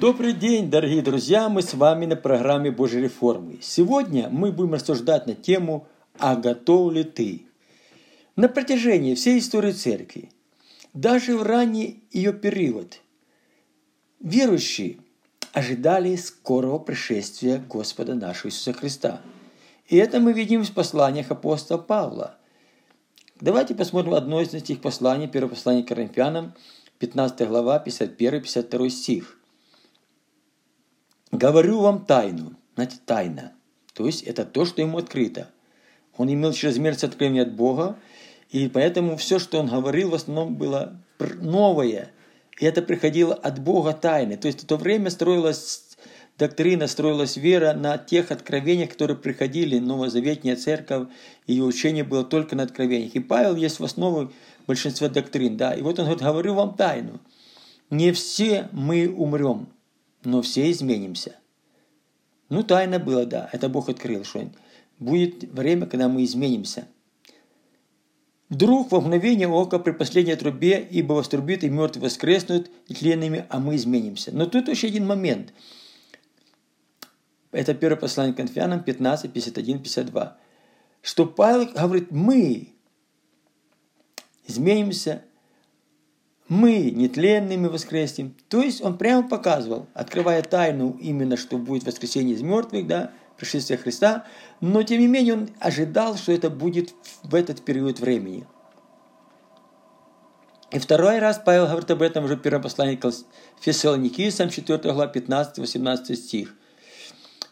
Добрый день, дорогие друзья! Мы с вами на программе Божьей реформы. Сегодня мы будем рассуждать на тему «А готов ли ты?». На протяжении всей истории церкви, даже в ранний ее период, верующие ожидали скорого пришествия Господа нашего Иисуса Христа. И это мы видим в посланиях апостола Павла. Давайте посмотрим одно из этих посланий, первое послание к Коринфянам, 15 глава, 51-52 стих – Говорю вам тайну. Знаете, тайна. То есть это то, что ему открыто. Он имел чрезмерность откровения от Бога, и поэтому все, что он говорил, в основном было новое. И это приходило от Бога тайны. То есть в то время строилась доктрина, строилась вера на тех откровениях, которые приходили, новозаветняя церковь, ее учение было только на откровениях. И Павел есть в основе большинства доктрин. Да? И вот он говорит, говорю вам тайну. Не все мы умрем, но все изменимся. Ну, тайна была, да, это Бог открыл, что будет время, когда мы изменимся. Вдруг во мгновение ока при последней трубе, ибо вострубит и мертвые воскреснут тленными, а мы изменимся. Но тут еще один момент. Это первое послание к Конфянам 15, 51, 52. Что Павел говорит, мы изменимся – мы нетленными воскреснем. То есть он прямо показывал, открывая тайну именно, что будет воскресение из мертвых, да, пришествие Христа, но тем не менее он ожидал, что это будет в этот период времени. И второй раз Павел говорит об этом уже в первом послании к Фессалоникийцам, 4 глава, 15-18 стих.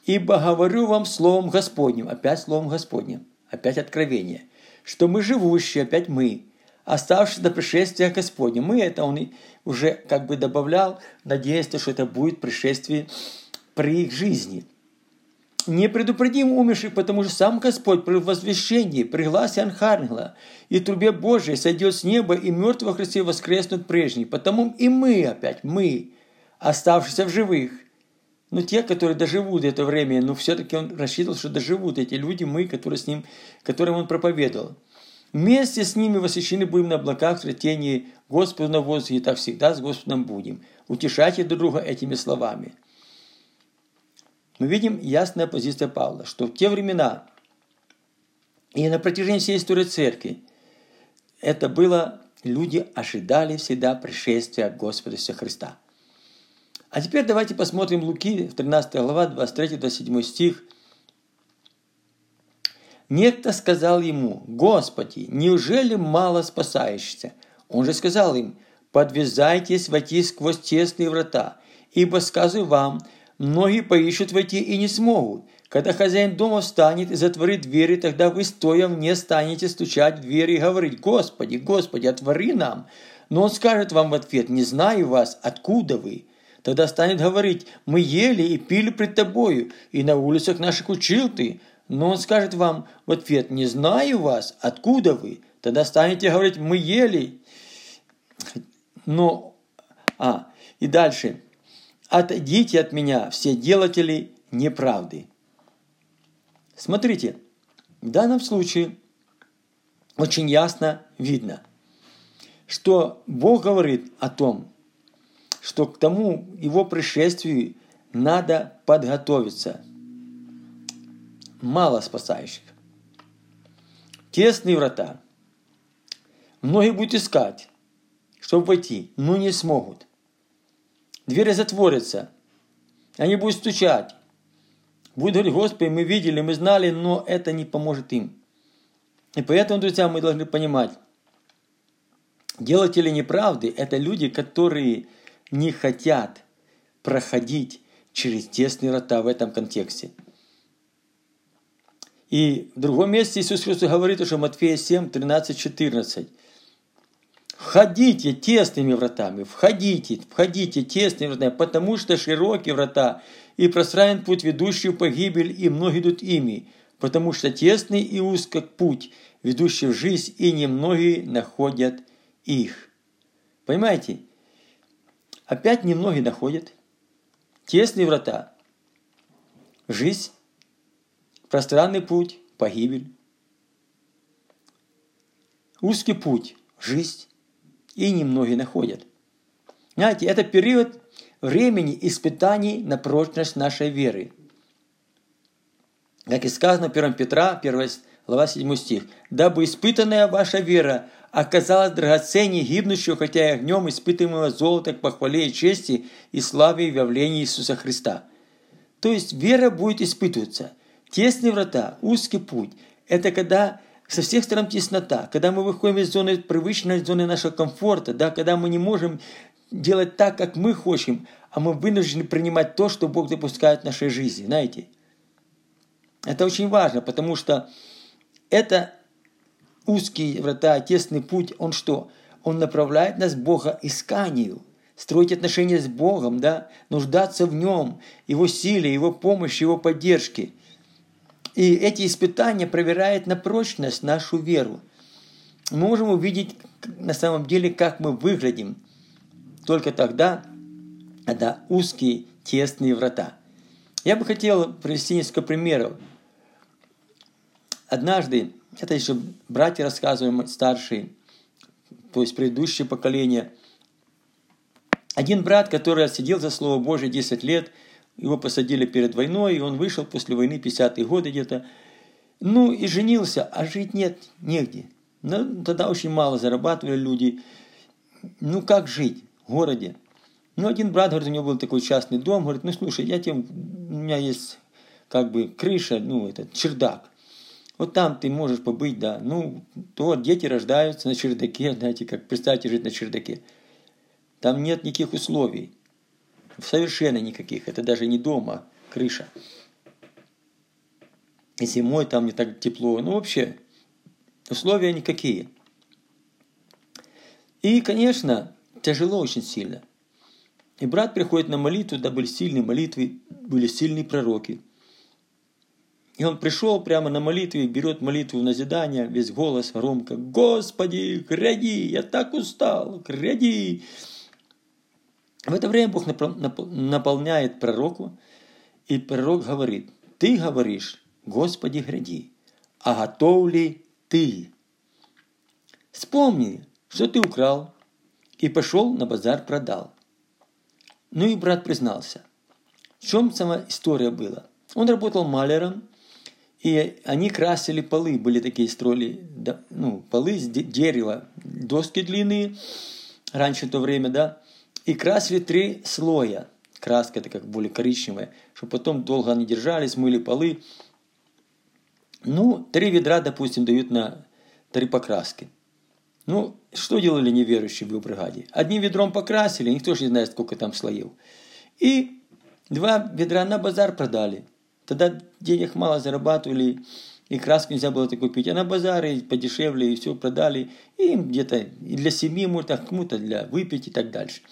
«Ибо говорю вам словом Господним», опять словом Господним, опять откровение, что мы живущие, опять мы, оставшись до пришествия Господня. Мы это он уже как бы добавлял, надеясь, что это будет пришествие при их жизни. Не предупредим умерших, потому что сам Господь при возвещении, при гласе Анхарнгела и трубе Божией сойдет с неба, и мертвые Христе воскреснут прежние. Потому и мы опять, мы, оставшиеся в живых, но те, которые доживут это время, но все-таки он рассчитывал, что доживут эти люди, мы, которые с ним, которым он проповедовал – Вместе с ними восхищены будем на облаках в третении Господу на воздухе, так всегда с Господом будем. Утешайте друг друга этими словами. Мы видим ясная позиция Павла, что в те времена и на протяжении всей истории церкви это было, люди ожидали всегда пришествия Господа Иисуса Христа. А теперь давайте посмотрим Луки, 13 глава, 23-27 стих – Некто сказал ему, «Господи, неужели мало спасаешься?» Он же сказал им, «Подвязайтесь войти сквозь тесные врата, ибо, сказываю вам, многие поищут войти и не смогут. Когда хозяин дома встанет и затворит двери, тогда вы, стоя вне, станете стучать в двери и говорить, «Господи, Господи, отвори нам!» Но он скажет вам в ответ, «Не знаю вас, откуда вы?» Тогда станет говорить, «Мы ели и пили пред тобою, и на улицах наших учил ты». Но он скажет вам в ответ, не знаю вас, откуда вы. Тогда станете говорить, мы ели. Но, а, и дальше. Отойдите от меня, все делатели неправды. Смотрите, в данном случае очень ясно видно, что Бог говорит о том, что к тому его пришествию надо подготовиться – мало спасающих. Тесные врата. Многие будут искать, чтобы войти, но не смогут. Двери затворятся. Они будут стучать. Будут говорить, Господи, мы видели, мы знали, но это не поможет им. И поэтому, друзья, мы должны понимать, делатели неправды – это люди, которые не хотят проходить через тесные врата в этом контексте – и в другом месте Иисус Христос говорит уже Матфея 7, 13, 14. Входите тесными вратами, входите, входите тесными вратами, потому что широкие врата и пространен путь, ведущий в погибель, и многие идут ими, потому что тесный и узкий путь, ведущий в жизнь, и немногие находят их. Понимаете? Опять немногие находят. Тесные врата. Жизнь Пространный путь – погибель. Узкий путь – жизнь. И немногие находят. Знаете, это период времени испытаний на прочность нашей веры. Как и сказано в 1 Петра, 1 глава 7 стих. «Дабы испытанная ваша вера оказалась драгоценнее гибнущего, хотя и огнем испытываемого золота к похвале и чести и славе в явлении Иисуса Христа». То есть вера будет испытываться. Тесные врата, узкий путь – это когда со всех сторон теснота, когда мы выходим из зоны привычной зоны нашего комфорта, да, когда мы не можем делать так, как мы хотим, а мы вынуждены принимать то, что Бог допускает в нашей жизни, знаете. Это очень важно, потому что это узкие врата, тесный путь, он что? Он направляет нас Бога исканию, строить отношения с Богом, да, нуждаться в Нем, Его силе, Его помощи, Его поддержке. И эти испытания проверяют на прочность нашу веру. Мы можем увидеть на самом деле, как мы выглядим. Только тогда, это узкие, тесные врата. Я бы хотел привести несколько примеров Однажды, это еще братья рассказываем, старшие, то есть предыдущее поколение, один брат, который отсидел за Слово Божие 10 лет, его посадили перед войной, и он вышел после войны, 50-е годы где-то, ну и женился, а жить нет, негде. Ну, тогда очень мало зарабатывали люди. Ну, как жить в городе? Ну, один брат, говорит, у него был такой частный дом, говорит, ну, слушай, я тем, у меня есть как бы крыша, ну, этот чердак. Вот там ты можешь побыть, да. Ну, то дети рождаются на чердаке, знаете, как представьте жить на чердаке. Там нет никаких условий. Совершенно никаких. Это даже не дома, крыша. И зимой там не так тепло. Ну, вообще, условия никакие. И, конечно, тяжело очень сильно. И брат приходит на молитву, да были сильные молитвы, были сильные пророки – и он пришел прямо на молитве, берет молитву в назидание, весь голос громко. «Господи, гряди, я так устал, гряди!» В это время Бог наполняет пророку, и пророк говорит, «Ты говоришь, Господи, гряди, а готов ли ты?» Вспомни, что ты украл, и пошел на базар продал. Ну и брат признался. В чем сама история была? Он работал маляром, и они красили полы, были такие строили, ну, полы из дерева, доски длинные, раньше в то время, да, и красили три слоя. Краска это как более коричневая, чтобы потом долго они держались, мыли полы. Ну, три ведра, допустим, дают на три покраски. Ну, что делали неверующие в бригаде? Одним ведром покрасили, никто же не знает, сколько там слоев. И два ведра на базар продали – Тогда денег мало зарабатывали, и краску нельзя было такой купить. А на базаре подешевле, и все продали. И где-то и для семьи, может, а кому-то для выпить и так дальше.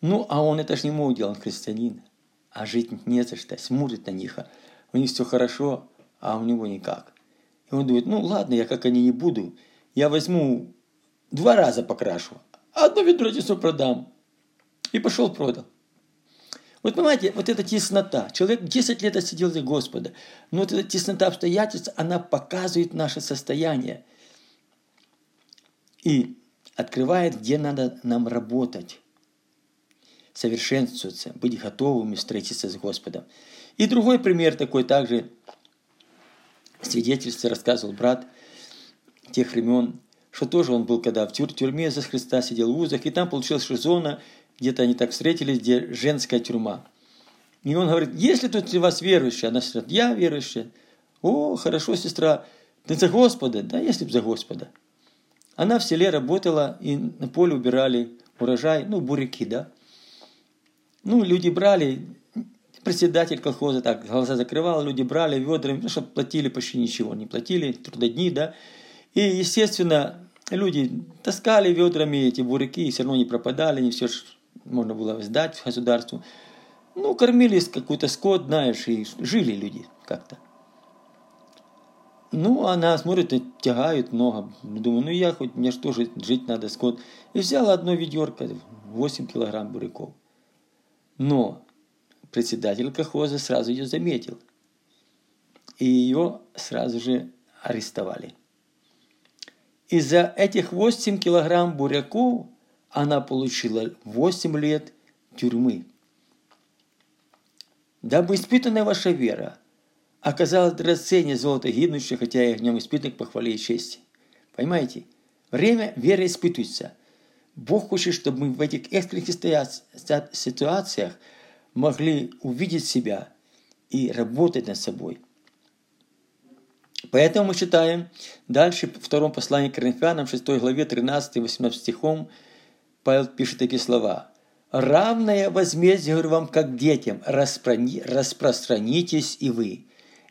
Ну, а он это ж не мог делать, он христианин. А жить не за что, смотрит на них. А у них все хорошо, а у него никак. И он думает, ну ладно, я как они не буду. Я возьму два раза покрашу, одно ведро все продам. И пошел продал. Вот понимаете, вот эта теснота. Человек 10 лет отсидел за Господа. Но вот эта теснота обстоятельств, она показывает наше состояние. И открывает, где надо нам работать. Совершенствоваться, быть готовыми встретиться с Господом. И другой пример такой также свидетельство рассказывал брат тех времен, что тоже он был, когда в тюрьме за Христа сидел в узах, и там получилась зона, где-то они так встретились, где женская тюрьма. И он говорит, если тут у вас верующая, она говорит, я верующая. О, хорошо, сестра, ты за Господа? Да, если бы за Господа. Она в селе работала и на поле убирали урожай, ну, буряки, да. Ну, люди брали, председатель колхоза так глаза закрывал, люди брали ведрами, ну, чтобы платили почти ничего, не платили, трудодни, да. И, естественно, люди таскали ведрами эти буряки, и все равно не пропадали, не все можно было сдать государству. Ну, кормились какой-то скот, знаешь, и жили люди как-то. Ну, она смотрит, и тягают много. Думаю, ну я хоть, мне что жить, жить надо, скот. И взяла одно ведерко, 8 килограмм буряков. Но председатель колхоза сразу ее заметил. И ее сразу же арестовали. И за этих 8 килограмм буряков она получила 8 лет тюрьмы. Дабы испытанная ваша вера оказалась драгоценнее золота гибнущего, хотя и огнем испытанных похвали и чести. Понимаете? Время веры испытывается. Бог хочет, чтобы мы в этих экстренных ситуациях могли увидеть себя и работать над собой. Поэтому мы читаем дальше в втором послании к Коринфянам, 6 главе, 13-18 стихом, Павел пишет такие слова. «Равное возмездие, говорю вам, как детям, распространитесь и вы.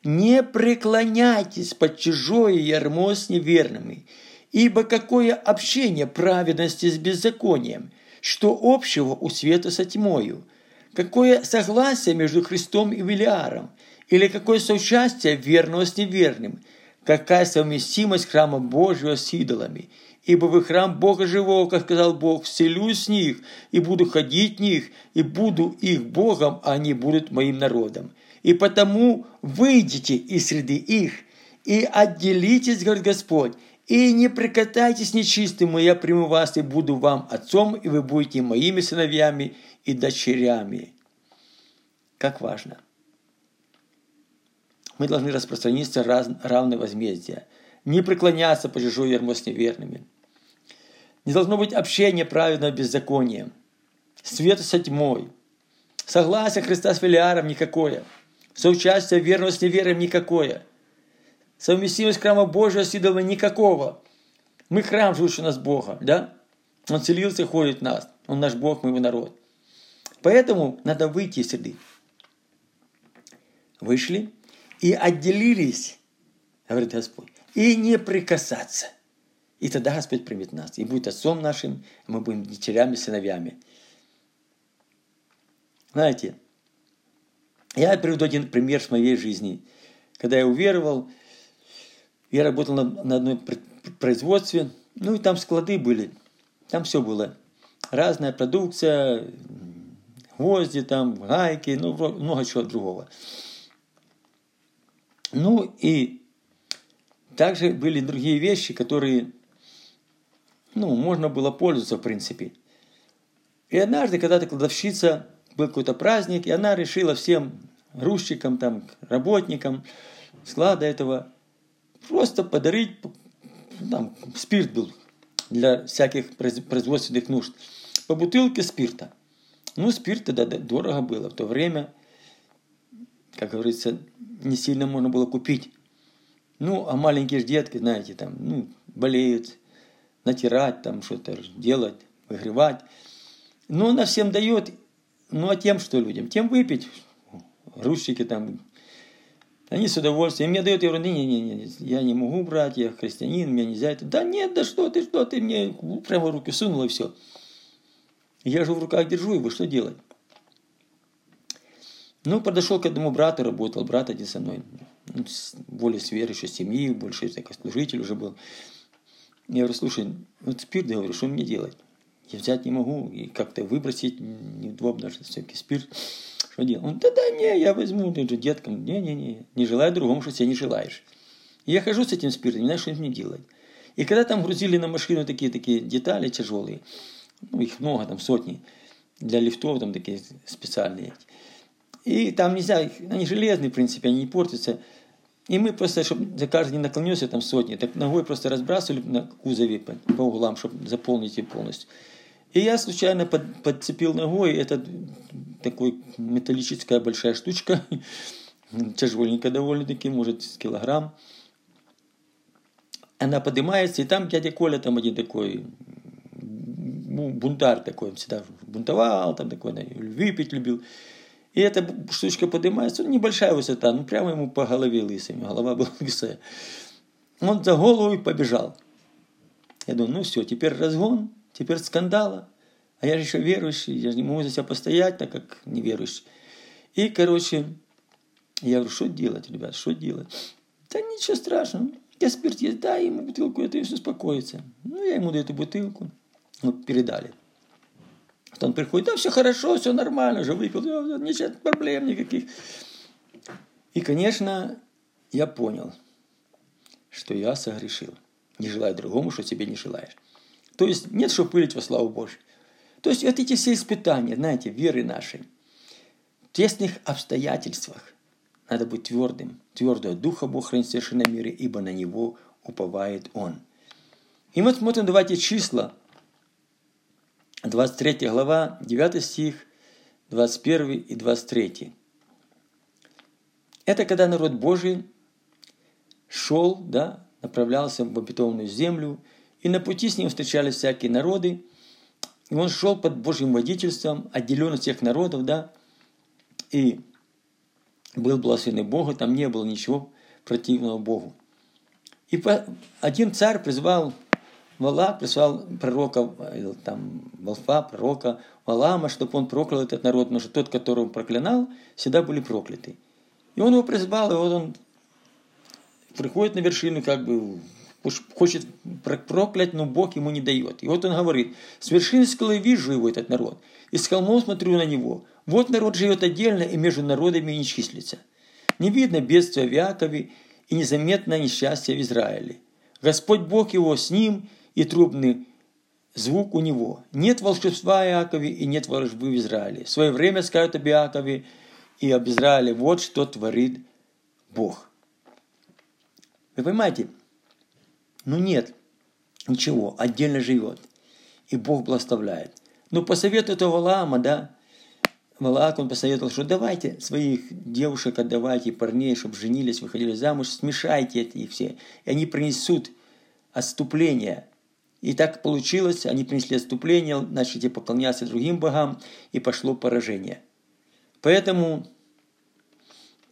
Не преклоняйтесь под чужое ярмо с неверными, ибо какое общение праведности с беззаконием, что общего у света со тьмою – Какое согласие между Христом и Велиаром? Или какое соучастие верного с неверным? Какая совместимость храма Божьего с идолами? Ибо вы храм Бога живого, как сказал Бог, вселюсь в них, и буду ходить в них, и буду их Богом, а они будут моим народом. И потому выйдите из среды их, и отделитесь, говорит Господь, и не прикатайтесь нечистым, и я приму вас, и буду вам отцом, и вы будете моими сыновьями, и дочерями. Как важно. Мы должны распространиться раз, равное возмездие. Не преклоняться по чужой ярмо с неверными. Не должно быть общения праведного беззаконием. Света со тьмой. Согласие Христа с Велиаром никакое. Соучастие верного с неверным никакое. Совместимость храма Божьего с идолами никакого. Мы храм, живущий у нас Бога, да? Он целился, ходит в нас. Он наш Бог, мы его народ. Поэтому надо выйти из среды. Вышли и отделились, говорит Господь, и не прикасаться. И тогда Господь примет нас, и будет отцом нашим, и мы будем дочерями, сыновьями. Знаете, я приведу один пример с моей жизни. Когда я уверовал, я работал на, на одном производстве, ну и там склады были, там все было. Разная продукция, гвозди, там, гайки, ну, много чего другого. Ну и также были другие вещи, которые, ну, можно было пользоваться, в принципе. И однажды, когда-то кладовщица, был какой-то праздник, и она решила всем грузчикам, там, работникам склада этого просто подарить, там, спирт был для всяких производственных нужд, по бутылке спирта – ну, спирт тогда дорого было. В то время, как говорится, не сильно можно было купить. Ну, а маленькие детки, знаете, там, ну, болеют, натирать, там, что-то делать, выгревать. Ну, она всем дает, ну, а тем что людям? Тем выпить. Грузчики там, они с удовольствием. Мне дают, я говорю, не-не-не, я не могу брать, я христианин, мне нельзя это. Да нет, да что ты, что ты, мне прямо руки сунул и все. Я же в руках держу его, что делать? Ну, подошел к одному брату, работал, брат один со мной, ну, более с верующей семьи, больше такой служитель уже был. Я говорю, слушай, вот спирт, я говорю, что мне делать? Я взять не могу, и как-то выбросить неудобно, что все-таки спирт. Что делать? Он, да да не, я возьму, ты же деткам. Не-не-не, не желаю другому, что себе не желаешь. И я хожу с этим спиртом, не знаю, что мне делать. И когда там грузили на машину такие-такие детали тяжелые, ну, их много, там сотни, для лифтов там такие специальные. И там нельзя, они железные, в принципе, они не портятся. И мы просто, чтобы за каждый не наклонился там сотни, так ногой просто разбрасывали на кузове по, по углам, чтобы заполнить ее полностью. И я случайно под, подцепил ногой, это такой металлическая большая штучка, тяжеленькая довольно-таки, может, килограмм. Она поднимается, и там дядя Коля, там один такой бунтарь такой, он всегда бунтовал, там такой, выпить любил. И эта штучка поднимается, ну, небольшая высота, ну, прямо ему по голове лысым, голова была лысая. Он за голову и побежал. Я думаю, ну все, теперь разгон, теперь скандала. А я же еще верующий, я же не могу за себя постоять, так как неверующий. И, короче, я говорю, что делать, ребят, что делать? Да ничего страшного, я спирт есть, дай ему бутылку, это все успокоится. Ну, я ему даю эту бутылку ну, передали. Он приходит, да, все хорошо, все нормально, уже выпил, ничего, проблем никаких. И, конечно, я понял, что я согрешил. Не желаю другому, что тебе не желаешь. То есть нет, что пылить во славу Божью. То есть вот эти все испытания, знаете, веры нашей, в тесных обстоятельствах надо быть твердым. Твердого духа Бог хранит в совершенном мире, ибо на него уповает Он. И мы смотрим, давайте числа. 23 глава, 9 стих, 21 и 23. Это когда народ Божий шел, да, направлялся в обетованную землю, и на пути с ним встречались всякие народы, и он шел под Божьим водительством, отделен от всех народов, да, и был благословенный Богу, там не было ничего противного Богу. И один царь призвал Вала, призвал пророка, э, там, Волфа, пророка Валама, чтобы он проклял этот народ, потому что тот, которого он проклинал, всегда были прокляты. И он его призвал, и вот он приходит на вершину, как бы хочет проклять, но Бог ему не дает. И вот он говорит, с вершины скалы вижу его, этот народ, и с холмов смотрю на него. Вот народ живет отдельно и между народами не числится. Не видно бедствия в Иакове и незаметно несчастье в Израиле. Господь Бог его с ним, и трубный звук у него. Нет волшебства в Иакове и нет волшбы в Израиле. В свое время скажут об Иакове и об Израиле, вот что творит Бог. Вы понимаете? Ну нет, ничего, отдельно живет. И Бог благословляет. Но по совету этого Валаама, да, Валаак, он посоветовал, что давайте своих девушек отдавайте, парней, чтобы женились, выходили замуж, смешайте эти все. И они принесут отступление. И так получилось, они принесли отступление, начали поклоняться другим богам, и пошло поражение. Поэтому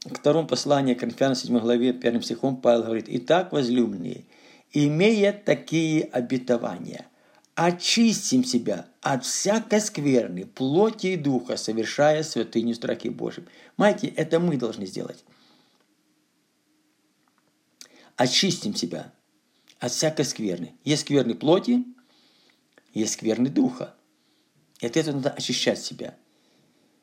в втором послании Коринфянам 7 главе, первым стихом Павел говорит, «Итак, возлюбленные, имея такие обетования, очистим себя от всякой скверны, плоти и духа, совершая святыню страхи Божьим». Знаете, это мы должны сделать. Очистим себя от всякой скверны. Есть скверны плоти, есть скверны духа. И от этого надо очищать себя –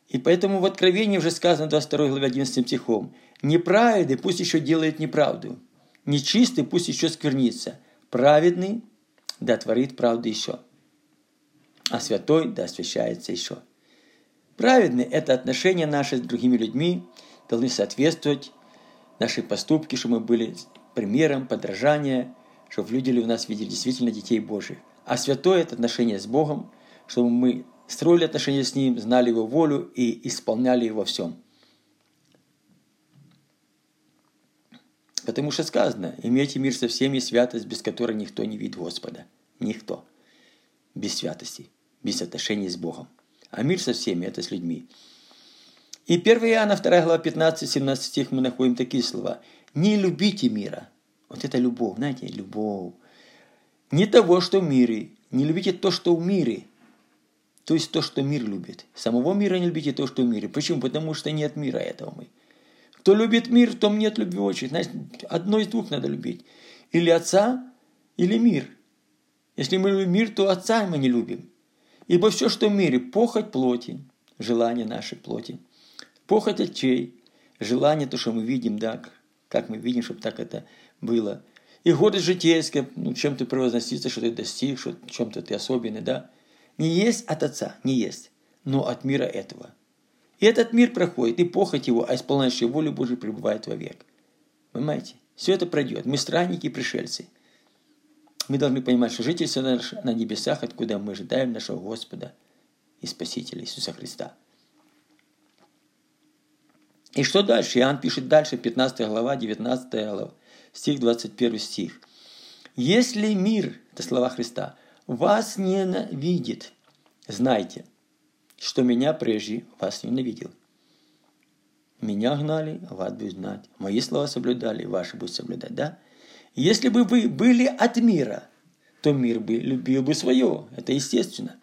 и поэтому в Откровении уже сказано 22 главе 11 стихом, «Неправедный пусть еще делает неправду, нечистый пусть еще сквернится, праведный да творит правду еще, а святой да освящается еще». Праведный – это отношения наши с другими людьми, должны соответствовать наши поступки, чтобы мы были примером, подражания, чтобы люди у нас видели действительно детей Божьих. А святое – это отношение с Богом, чтобы мы строили отношения с Ним, знали Его волю и исполняли Его во всем. Потому что сказано, имейте мир со всеми, святость, без которой никто не видит Господа. Никто. Без святости, без отношений с Богом. А мир со всеми – это с людьми. И 1 Иоанна 2 глава 15-17 стих мы находим такие слова. «Не любите мира». Вот это любовь, знаете, любовь. Не того, что в мире. Не любите то, что в мире – то есть то, что мир любит. Самого мира не любите то, что в мире. Почему? Потому что нет мира этого мы. Кто любит мир, в том нет любви очень. Значит, одно из двух надо любить. Или отца, или мир. Если мы любим мир, то отца мы не любим. Ибо все, что в мире, похоть плоти, желание нашей плоти, похоть очей, желание, то, что мы видим, да, как мы видим, чтобы так это было. И гордость житейская, ну, чем ты превозноситься, что ты достиг, что чем-то ты особенный, да – не есть от Отца, не есть, но от мира этого. И этот мир проходит, и похоть его, а исполняющий волю Божию пребывает вовек. Понимаете? Все это пройдет. Мы странники и пришельцы. Мы должны понимать, что жительство на небесах, откуда мы ожидаем нашего Господа и Спасителя Иисуса Христа. И что дальше? Иоанн пишет дальше, 15 глава, 19 глава, стих 21 стих. «Если мир, это слова Христа, вас ненавидит, знайте, что меня прежде вас ненавидел. Меня гнали, а вас будет знать. Мои слова соблюдали, ваши будут соблюдать, да? Если бы вы были от мира, то мир бы любил бы свое. Это естественно.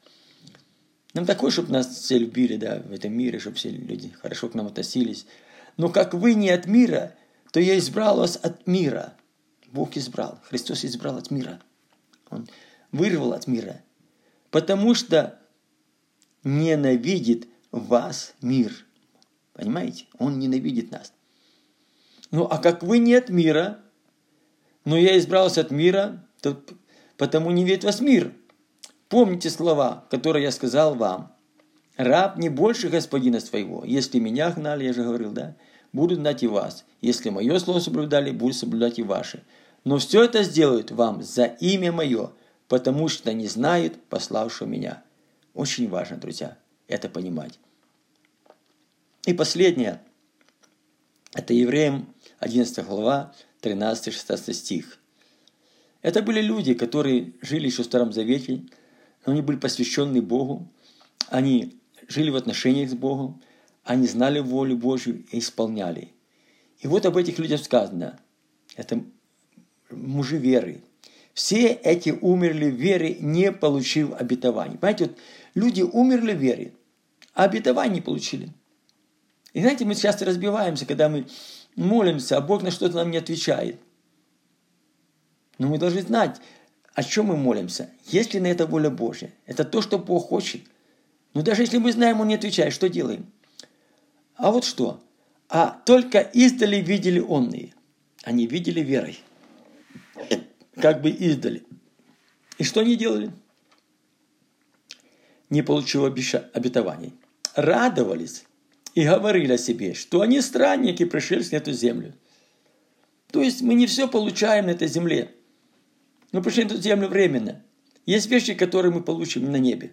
Нам такое, чтобы нас все любили, да, в этом мире, чтобы все люди хорошо к нам относились. Но как вы не от мира, то я избрал вас от мира. Бог избрал. Христос избрал от мира. Он вырвал от мира, потому что ненавидит вас мир. Понимаете? Он ненавидит нас. Ну, а как вы не от мира, но я избрался от мира, то потому не видит вас мир. Помните слова, которые я сказал вам. Раб не больше господина своего. Если меня гнали, я же говорил, да, буду гнать и вас. Если мое слово соблюдали, буду соблюдать и ваши. Но все это сделают вам за имя мое, потому что не знают пославшего меня. Очень важно, друзья, это понимать. И последнее. Это Евреям 11 глава, 13-16 стих. Это были люди, которые жили еще в Старом Завете, но они были посвящены Богу, они жили в отношениях с Богом, они знали волю Божью и исполняли. И вот об этих людях сказано, это мужи веры. Все эти умерли в вере, не получив обетований. Понимаете, вот люди умерли в вере, а обетований не получили. И знаете, мы часто разбиваемся, когда мы молимся, а Бог на что-то нам не отвечает. Но мы должны знать, о чем мы молимся. Есть ли на это воля Божья? Это то, что Бог хочет. Но даже если мы знаем, Он не отвечает, что делаем? А вот что? А только издали видели онные. Они видели верой. Как бы издали. И что они делали? Не получив обетований. Радовались и говорили о себе, что они странники, пришельцы на эту землю. То есть мы не все получаем на этой земле. Мы пришли на эту землю временно. Есть вещи, которые мы получим на небе.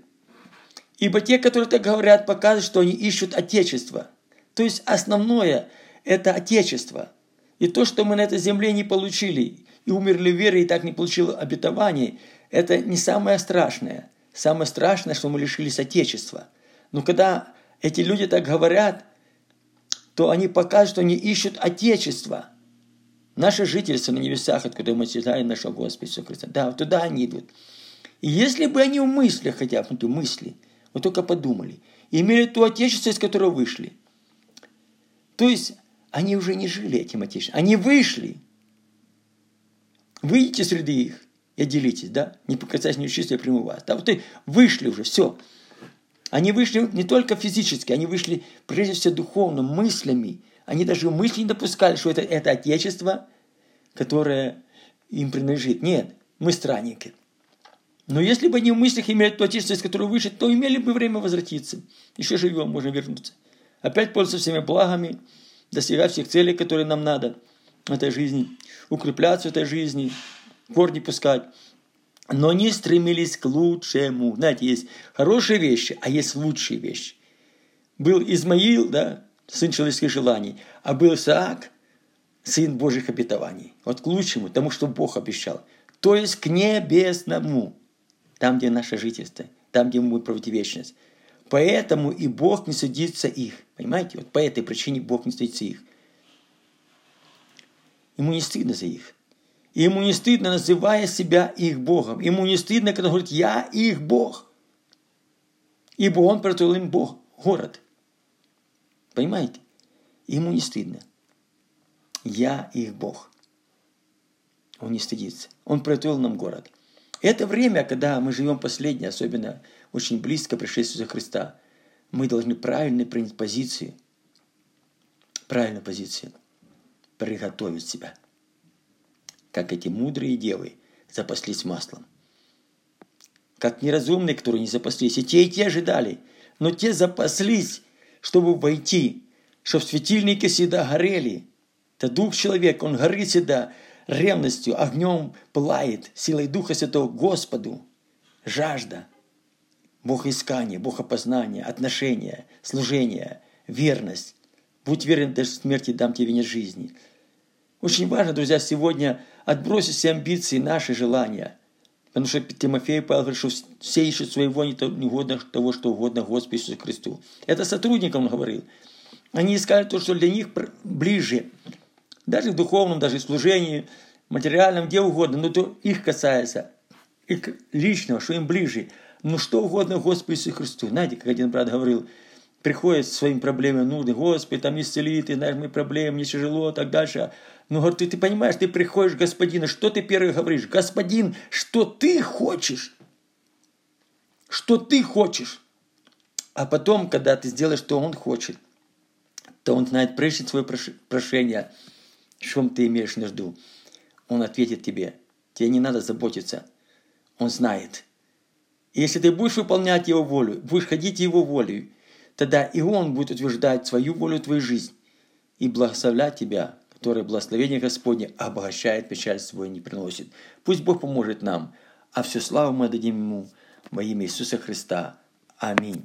Ибо те, которые так говорят, показывают, что они ищут Отечество. То есть основное – это Отечество. И то, что мы на этой земле не получили, и умерли в вере, и так не получили обетований, это не самое страшное. Самое страшное, что мы лишились Отечества. Но когда эти люди так говорят, то они показывают, что они ищут Отечество. Наше жительство на небесах, откуда мы читаем нашего Господа Иисуса Христа. Да, туда они идут. И если бы они в мыслях хотя бы, ну, мысли, вот только подумали, имели то Отечество, из которого вышли. То есть они уже не жили этим Отечеством. Они вышли. Выйдите среди их и отделитесь, да? Не покасаясь нечисто, я приму вас. Да, вот и вышли уже, все. Они вышли не только физически, они вышли прежде всего духовно, мыслями. Они даже мысли не допускали, что это, это отечество, которое им принадлежит. Нет, мы странники. Но если бы они в мыслях имели то отечество, из которого вышли, то имели бы время возвратиться. Еще живем, можно вернуться. Опять пользоваться всеми благами, достигать всех целей, которые нам надо в этой жизни, укрепляться в этой жизни, корни пускать но не стремились к лучшему. Знаете, есть хорошие вещи, а есть лучшие вещи. Был Измаил, да, сын человеческих желаний, а был Исаак, сын Божьих обетований. Вот к лучшему, тому, что Бог обещал. То есть к небесному, там, где наше жительство, там, где мы будем проводить вечность. Поэтому и Бог не садится их. Понимаете? Вот по этой причине Бог не садится их. Ему не стыдно за их. Ему не стыдно, называя себя их Богом. Ему не стыдно, когда говорит, я их Бог. Ибо он приготовил им Бог, город. Понимаете? Ему не стыдно. Я их Бог. Он не стыдится. Он приготовил нам город. Это время, когда мы живем последнее, особенно очень близко пришествию Христа, мы должны правильно принять позицию, правильную позицию, приготовить себя – как эти мудрые девы запаслись маслом. Как неразумные, которые не запаслись. И те, и те ожидали. Но те запаслись, чтобы войти, чтобы светильники всегда горели. Это Дух человека, он горит всегда ревностью, огнем пылает, силой Духа Святого Господу. Жажда, Богоискание, Богопознание, отношения, служение, верность. Будь верен даже смерти, дам тебе венец жизни. Очень важно, друзья, сегодня отбросить все амбиции, наши желания. Потому что Тимофей Павел говорит, что все ищут своего не угодно того, что угодно Господу Иисусу Христу. Это сотрудникам он говорил. Они искали то, что для них ближе. Даже в духовном, даже в служении, материальном, где угодно. Но то их касается. Их личного, что им ближе. Ну что угодно Господу Иисусу Христу. Знаете, как один брат говорил, приходит с своими проблемами, ну, Господи, там исцели, ты знаешь, мои проблемы, мне тяжело, так дальше. Ну, говорит, ты, ты понимаешь, ты приходишь к Господину, что ты первый говоришь? Господин, что ты хочешь? Что ты хочешь? А потом, когда ты сделаешь, что он хочет, то он знает прежде свое прошение, в чем ты имеешь нужду. Он ответит тебе. Тебе не надо заботиться. Он знает. И если ты будешь выполнять Его волю, будешь ходить Его волей, тогда и Он будет утверждать свою волю в твою жизнь и благословлять тебя, которое благословение Господне обогащает, печаль свою не приносит. Пусть Бог поможет нам, а всю славу мы дадим Ему во имя Иисуса Христа. Аминь.